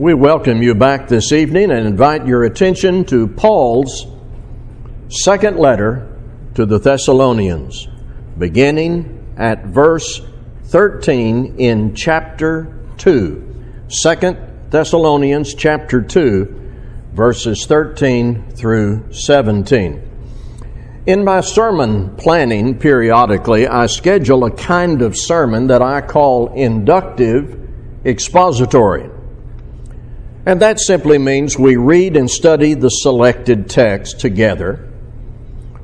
We welcome you back this evening and invite your attention to Paul's second letter to the Thessalonians, beginning at verse 13 in chapter 2. 2 Thessalonians chapter 2, verses 13 through 17. In my sermon planning periodically, I schedule a kind of sermon that I call inductive expository. And that simply means we read and study the selected text together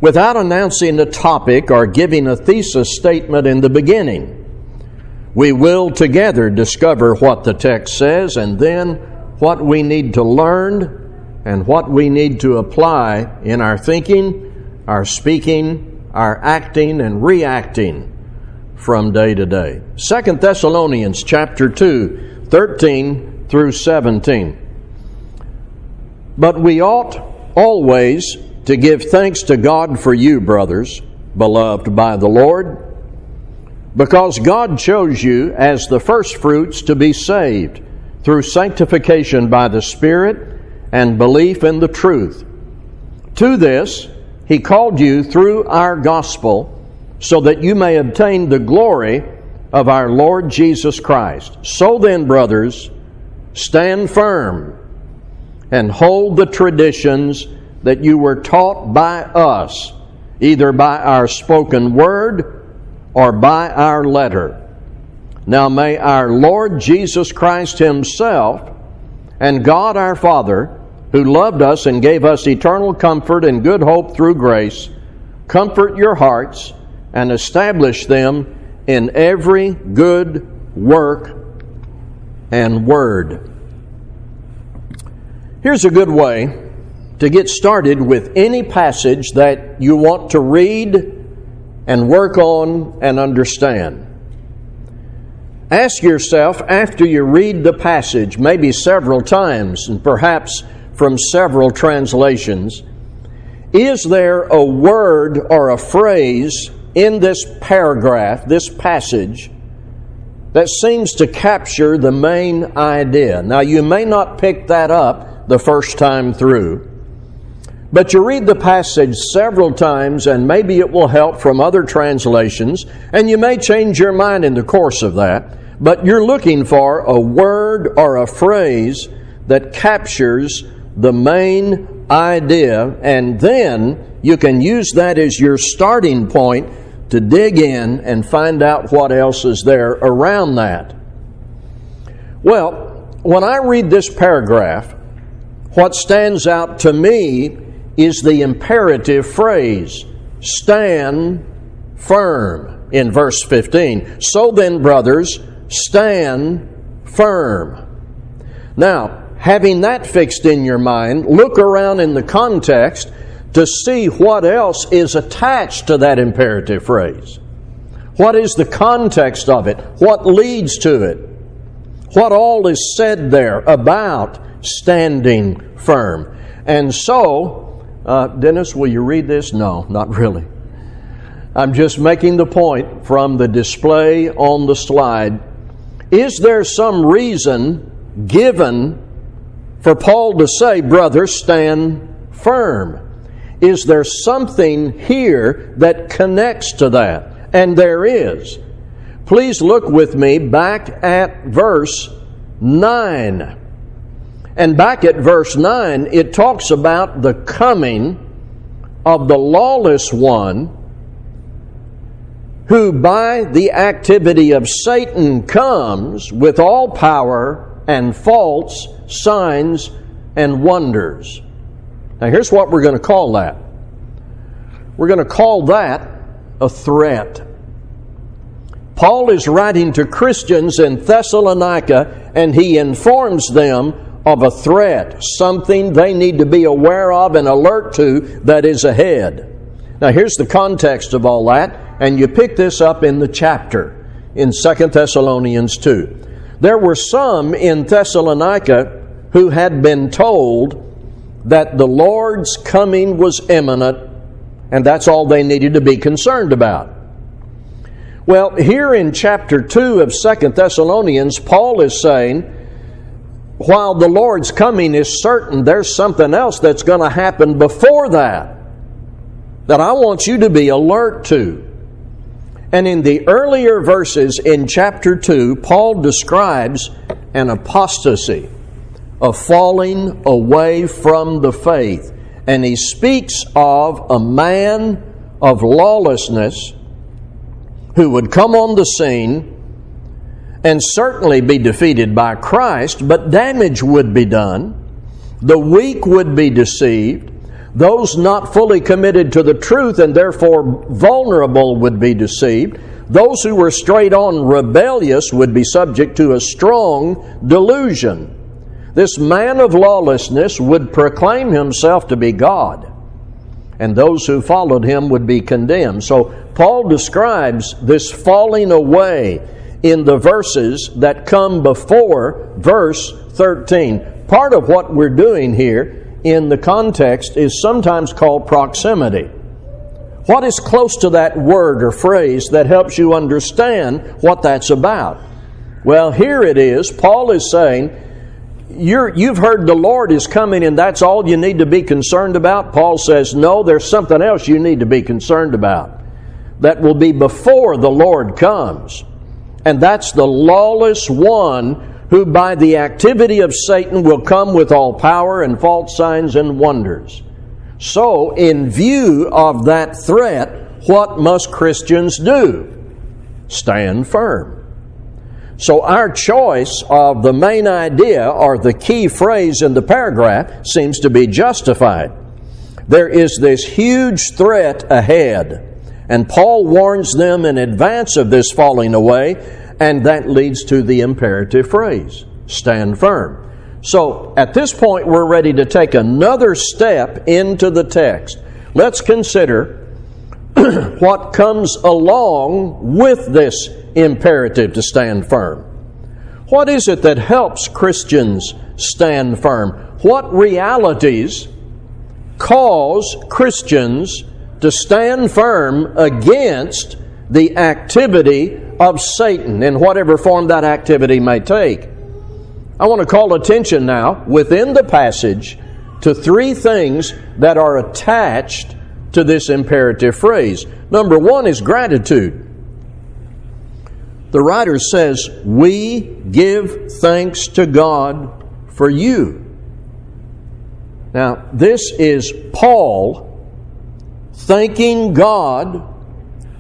without announcing a topic or giving a thesis statement in the beginning. We will together discover what the text says and then what we need to learn and what we need to apply in our thinking, our speaking, our acting and reacting from day to day. 2 Thessalonians chapter 2, 13 through 17. But we ought always to give thanks to God for you, brothers, beloved by the Lord because God chose you as the firstfruits to be saved through sanctification by the Spirit and belief in the truth. To this, He called you through our gospel so that you may obtain the glory of our Lord Jesus Christ. So then, brothers, stand firm and hold the traditions that you were taught by us, either by our spoken word or by our letter. Now may our Lord Jesus Christ Himself and God our Father, who loved us and gave us eternal comfort and good hope through grace, comfort your hearts and establish them in every good work and word. Here's a good way to get started with any passage that you want to read and work on and understand. Ask yourself after you read the passage, maybe several times and perhaps from several translations, is there a word or a phrase in this paragraph, this passage, that seems to capture the main idea? Now, you may not pick that up the first time through. But you read the passage several times, and maybe it will help from other translations, and you may change your mind in the course of that. But you're looking for a word or a phrase that captures the main idea, and then you can use that as your starting point to dig in and find out what else is there around that. Well, when I read this paragraph, what stands out to me is the imperative phrase stand firm in verse 15. So then, brothers, stand firm. Now, having that fixed in your mind, look around in the context to see what else is attached to that imperative phrase. What is the context of it? What leads to it? What all is said there about standing firm? And so, uh, Dennis, will you read this? No, not really. I'm just making the point from the display on the slide. Is there some reason given for Paul to say, brother, stand firm? Is there something here that connects to that? And there is. Please look with me back at verse 9. And back at verse 9, it talks about the coming of the lawless one who by the activity of Satan comes with all power and false signs and wonders. Now, here's what we're going to call that we're going to call that a threat. Paul is writing to Christians in Thessalonica and he informs them of a threat, something they need to be aware of and alert to that is ahead. Now, here's the context of all that, and you pick this up in the chapter in 2 Thessalonians 2. There were some in Thessalonica who had been told that the Lord's coming was imminent, and that's all they needed to be concerned about. Well, here in chapter 2 of 2 Thessalonians, Paul is saying, while the Lord's coming is certain, there's something else that's going to happen before that that I want you to be alert to. And in the earlier verses in chapter 2, Paul describes an apostasy, a falling away from the faith. And he speaks of a man of lawlessness who would come on the scene and certainly be defeated by Christ, but damage would be done. The weak would be deceived. Those not fully committed to the truth and therefore vulnerable would be deceived. Those who were straight on rebellious would be subject to a strong delusion. This man of lawlessness would proclaim himself to be God, and those who followed him would be condemned. So Paul describes this falling away in the verses that come before verse 13. Part of what we're doing here in the context is sometimes called proximity. What is close to that word or phrase that helps you understand what that's about? Well, here it is. Paul is saying, you have heard the Lord is coming and that's all you need to be concerned about. Paul says, no, there's something else you need to be concerned about that will be before the Lord comes. And that's the lawless one who by the activity of Satan will come with all power and false signs and wonders. So, in view of that threat, what must Christians do? Stand firm. So, our choice of the main idea or the key phrase in the paragraph seems to be justified. There is this huge threat ahead, and Paul warns them in advance of this falling away and that leads to the imperative phrase stand firm. So at this point, we're ready to take another step into the text. Let's consider what comes along with this imperative to stand firm. What is it that helps Christians stand firm? What realities cause Christians to stand firm against the activity of Satan in whatever form that activity may take. I want to call attention now within the passage to three things that are attached to this imperative phrase. Number one is gratitude. The writer says, We give thanks to God for you. Now, this is Paul thanking God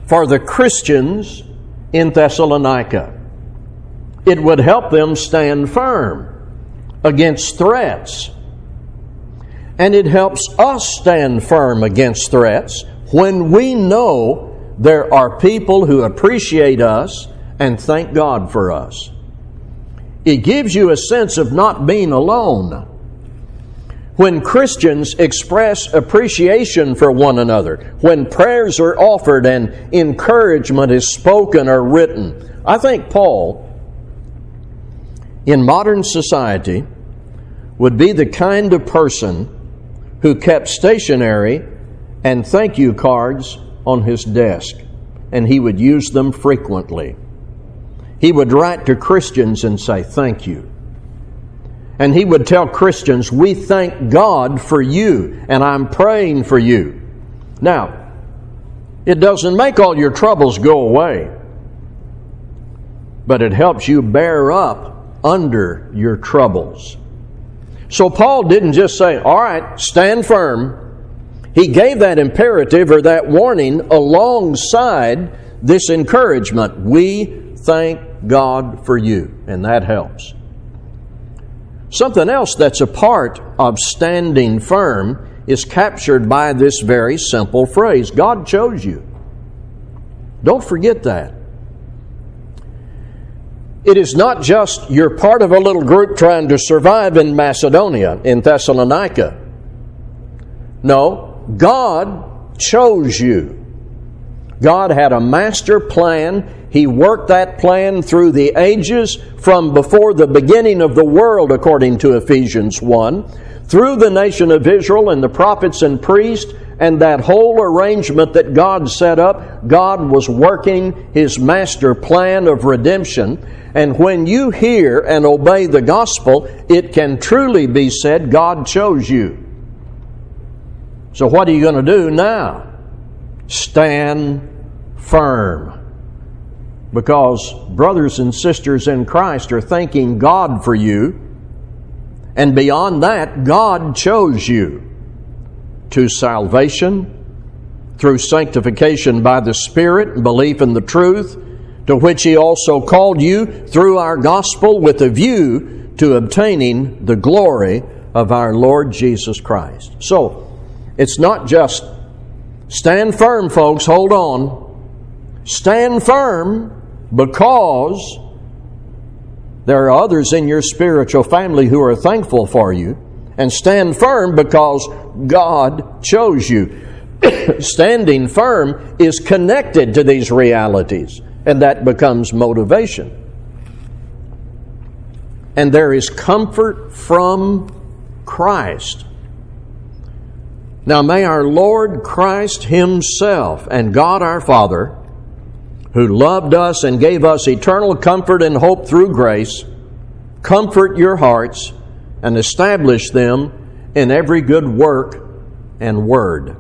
for the Christians in Thessalonica. It would help them stand firm against threats. And it helps us stand firm against threats when we know there are people who appreciate us and thank God for us. It gives you a sense of not being alone when Christians express appreciation for one another, when prayers are offered and encouragement is spoken or written. I think Paul, in modern society, would be the kind of person who kept stationery and thank you cards on his desk, and he would use them frequently. He would write to Christians and say, Thank you. And he would tell Christians, We thank God for you, and I'm praying for you. Now, it doesn't make all your troubles go away, but it helps you bear up under your troubles. So Paul didn't just say, All right, stand firm. He gave that imperative or that warning alongside this encouragement. We thank God for you, and that helps. Something else that's a part of standing firm is captured by this very simple phrase God chose you. Don't forget that. It is not just you're part of a little group trying to survive in Macedonia, in Thessalonica. No, God chose you. God had a master plan he worked that plan through the ages from before the beginning of the world, according to Ephesians 1, through the nation of Israel and the prophets and priests and that whole arrangement that God set up, God was working His master plan of redemption. And when you hear and obey the gospel, it can truly be said God chose you. So, what are you going to do now? Stand firm. Because brothers and sisters in Christ are thanking God for you. And beyond that, God chose you to salvation through sanctification by the Spirit and belief in the truth, to which He also called you through our gospel with a view to obtaining the glory of our Lord Jesus Christ. So, it's not just stand firm, folks, hold on. Stand firm because there are others in your spiritual family who are thankful for you and stand firm because God chose you. Standing firm is connected to these realities, and that becomes motivation. And there is comfort from Christ. Now, may our Lord Christ Himself and God our Father, who loved us and gave us eternal comfort and hope through grace, comfort your hearts and establish them in every good work and word.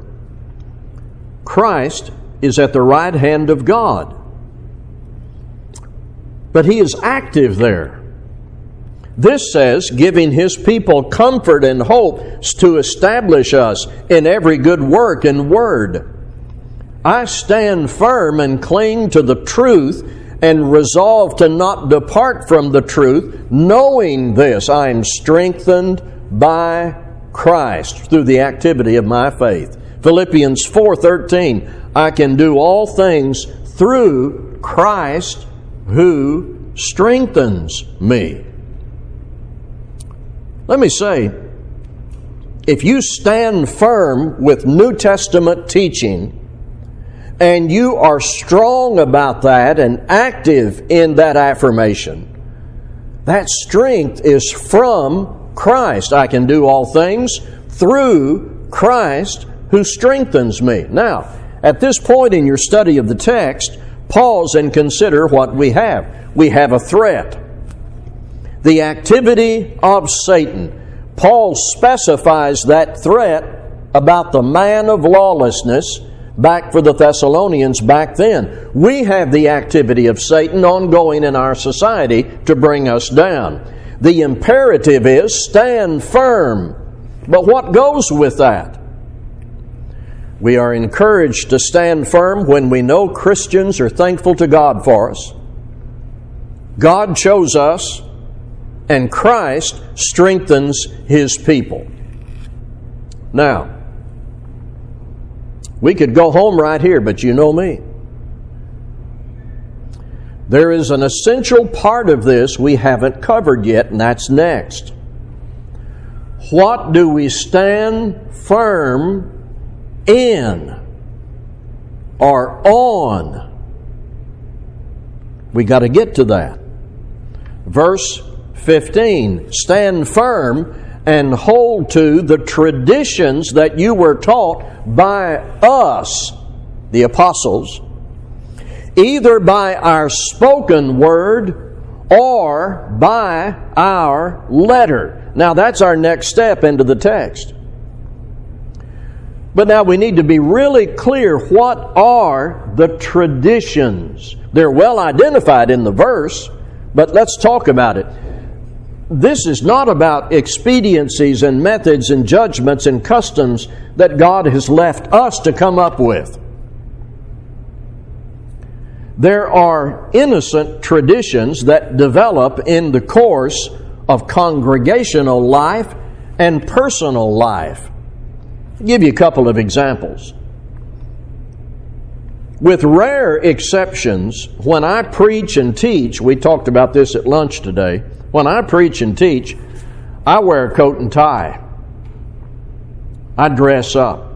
Christ is at the right hand of God, but he is active there. This says, giving his people comfort and hope to establish us in every good work and word. I stand firm and cling to the truth and resolve to not depart from the truth, knowing this, I am strengthened by Christ through the activity of my faith. Philippians 4:13 I can do all things through Christ who strengthens me. Let me say if you stand firm with New Testament teaching and you are strong about that and active in that affirmation, that strength is from Christ. I can do all things through Christ who strengthens me. Now, at this point in your study of the text, pause and consider what we have. We have a threat. The activity of Satan. Paul specifies that threat about the man of lawlessness back for the Thessalonians back then. We have the activity of Satan ongoing in our society to bring us down. The imperative is stand firm. But what goes with that? We are encouraged to stand firm when we know Christians are thankful to God for us. God chose us, and Christ strengthens His people. Now, we could go home right here, but you know me. There is an essential part of this we haven't covered yet, and that's next. What do we stand firm in or on? We got to get to that. Verse 15 Stand firm and hold to the traditions that you were taught by us, the apostles, either by our spoken word or by our letter. Now, that's our next step into the text. But now we need to be really clear what are the traditions? They're well identified in the verse, but let's talk about it this is not about expediencies and methods and judgments and customs that God has left us to come up with. There are innocent traditions that develop in the course of congregational life and personal life. I'll give you a couple of examples. With rare exceptions, when I preach and teach, we talked about this at lunch today when I preach and teach, I wear a coat and tie. I dress up.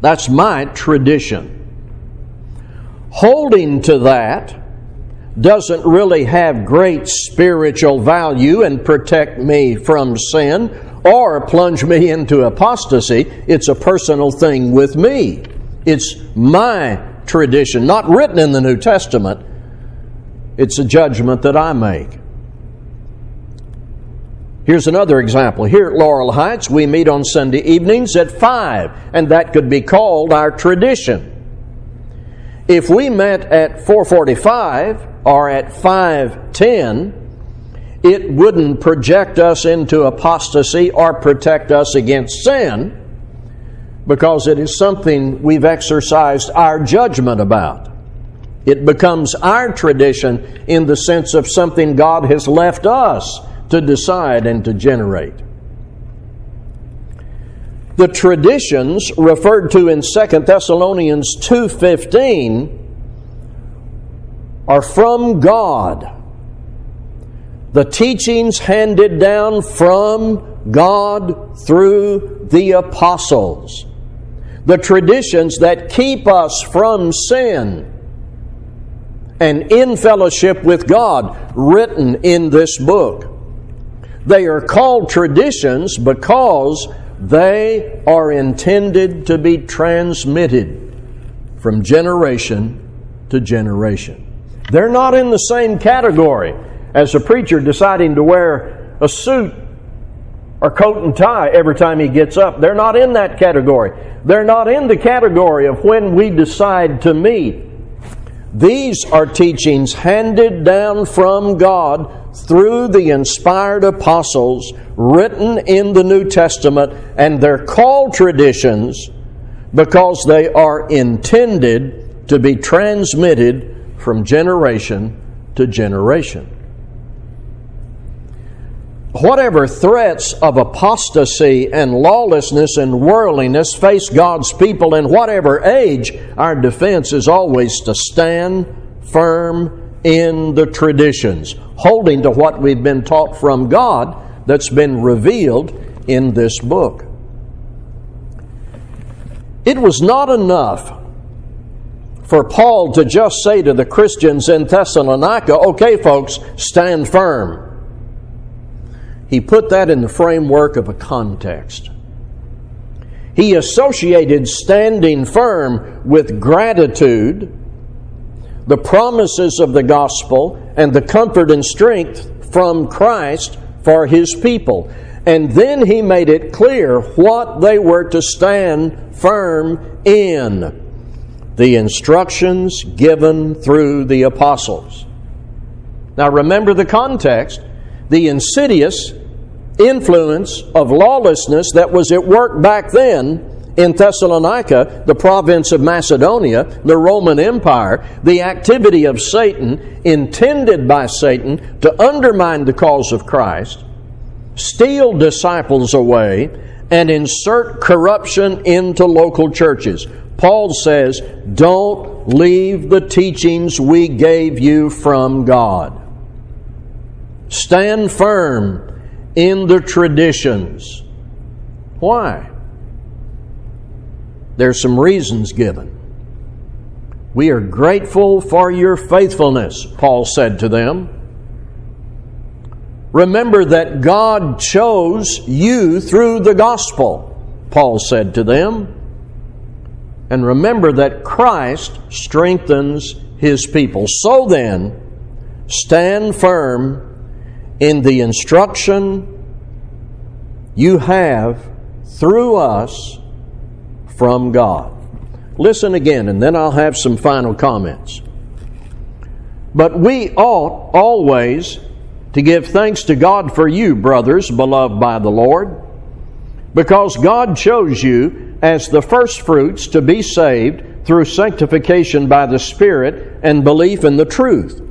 That's my tradition. Holding to that doesn't really have great spiritual value and protect me from sin or plunge me into apostasy. It's a personal thing with me. It's my tradition, not written in the New Testament. It's a judgment that I make. Here's another example. Here at Laurel Heights, we meet on Sunday evenings at 5, and that could be called our tradition. If we met at 445 or at 510, it wouldn't project us into apostasy or protect us against sin because it is something we've exercised our judgment about. It becomes our tradition in the sense of something God has left us to decide and to generate. The traditions referred to in 2 Thessalonians 2:15 are from God. The teachings handed down from God through the apostles. The traditions that keep us from sin and in fellowship with God written in this book. They are called traditions because they are intended to be transmitted from generation to generation. They're not in the same category as a preacher deciding to wear a suit or coat and tie every time he gets up. They're not in that category. They're not in the category of when we decide to meet. These are teachings handed down from God through the inspired apostles written in the New Testament, and they're called traditions because they are intended to be transmitted from generation to generation. Whatever threats of apostasy and lawlessness and worldliness face God's people in whatever age, our defense is always to stand firm in the traditions, holding to what we've been taught from God that's been revealed in this book. It was not enough for Paul to just say to the Christians in Thessalonica, okay, folks, stand firm. He put that in the framework of a context. He associated standing firm with gratitude the promises of the gospel and the comfort and strength from Christ for his people. And then he made it clear what they were to stand firm in the instructions given through the apostles. Now remember the context the insidious influence of lawlessness that was at work back then in Thessalonica, the province of Macedonia, the Roman Empire, the activity of Satan intended by Satan to undermine the cause of Christ, steal disciples away, and insert corruption into local churches. Paul says, Don't leave the teachings we gave you from God. Stand firm in the traditions. Why? There's some reasons given. We are grateful for your faithfulness, Paul said to them. Remember that God chose you through the gospel, Paul said to them. And remember that Christ strengthens his people. So then, stand firm in the instruction you have through us from God. Listen again, and then I'll have some final comments. But we ought always to give thanks to God for you, brothers, beloved by the Lord, because God chose you as the firstfruits to be saved through sanctification by the Spirit and belief in the truth.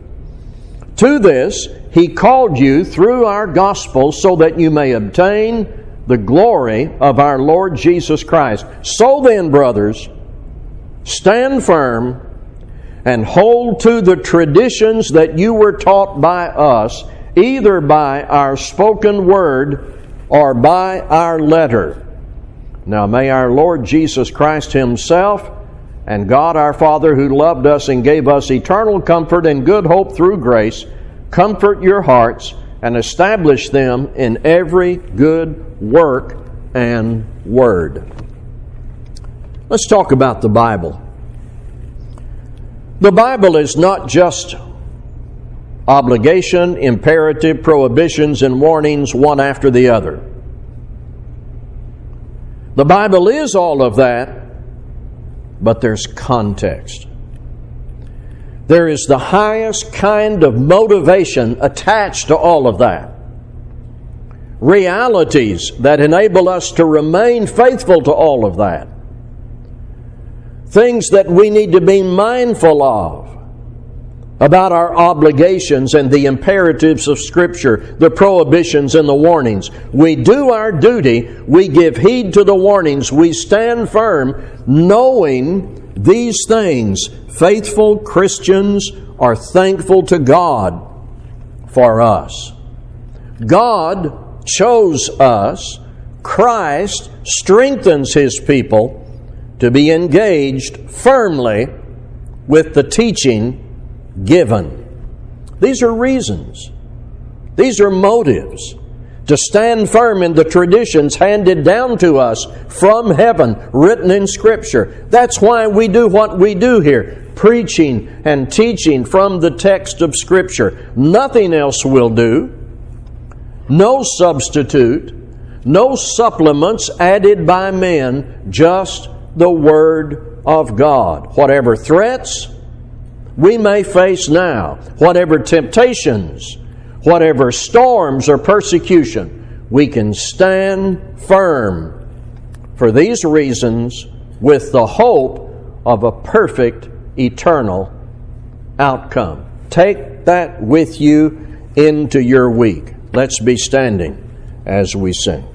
To this, He called you through our gospel so that you may obtain the glory of our Lord Jesus Christ. So then, brothers, stand firm and hold to the traditions that you were taught by us, either by our spoken word or by our letter. Now may our Lord Jesus Christ Himself and God our Father, who loved us and gave us eternal comfort and good hope through grace, comfort your hearts and establish them in every good work, and word. Let's talk about the Bible. The Bible is not just obligation, imperative, prohibitions, and warnings one after the other. The Bible is all of that, but there's context. There is the highest kind of motivation attached to all of that. Realities that enable us to remain faithful to all of that. Things that we need to be mindful of about our obligations and the imperatives of Scripture, the prohibitions and the warnings. We do our duty, we give heed to the warnings, we stand firm, knowing these things. Faithful Christians are thankful to God for us. God chose us, Christ strengthens His people to be engaged firmly with the teaching given. These are reasons, these are motives to stand firm in the traditions handed down to us from heaven, written in Scripture. That's why we do what we do here preaching and teaching from the text of Scripture. Nothing else will do, no substitute, no supplements added by men, just the Word of God. Whatever threats, we may face now, whatever temptations, whatever storms or persecution, we can stand firm for these reasons with the hope of a perfect eternal outcome. Take that with you into your week. Let's be standing as we sing.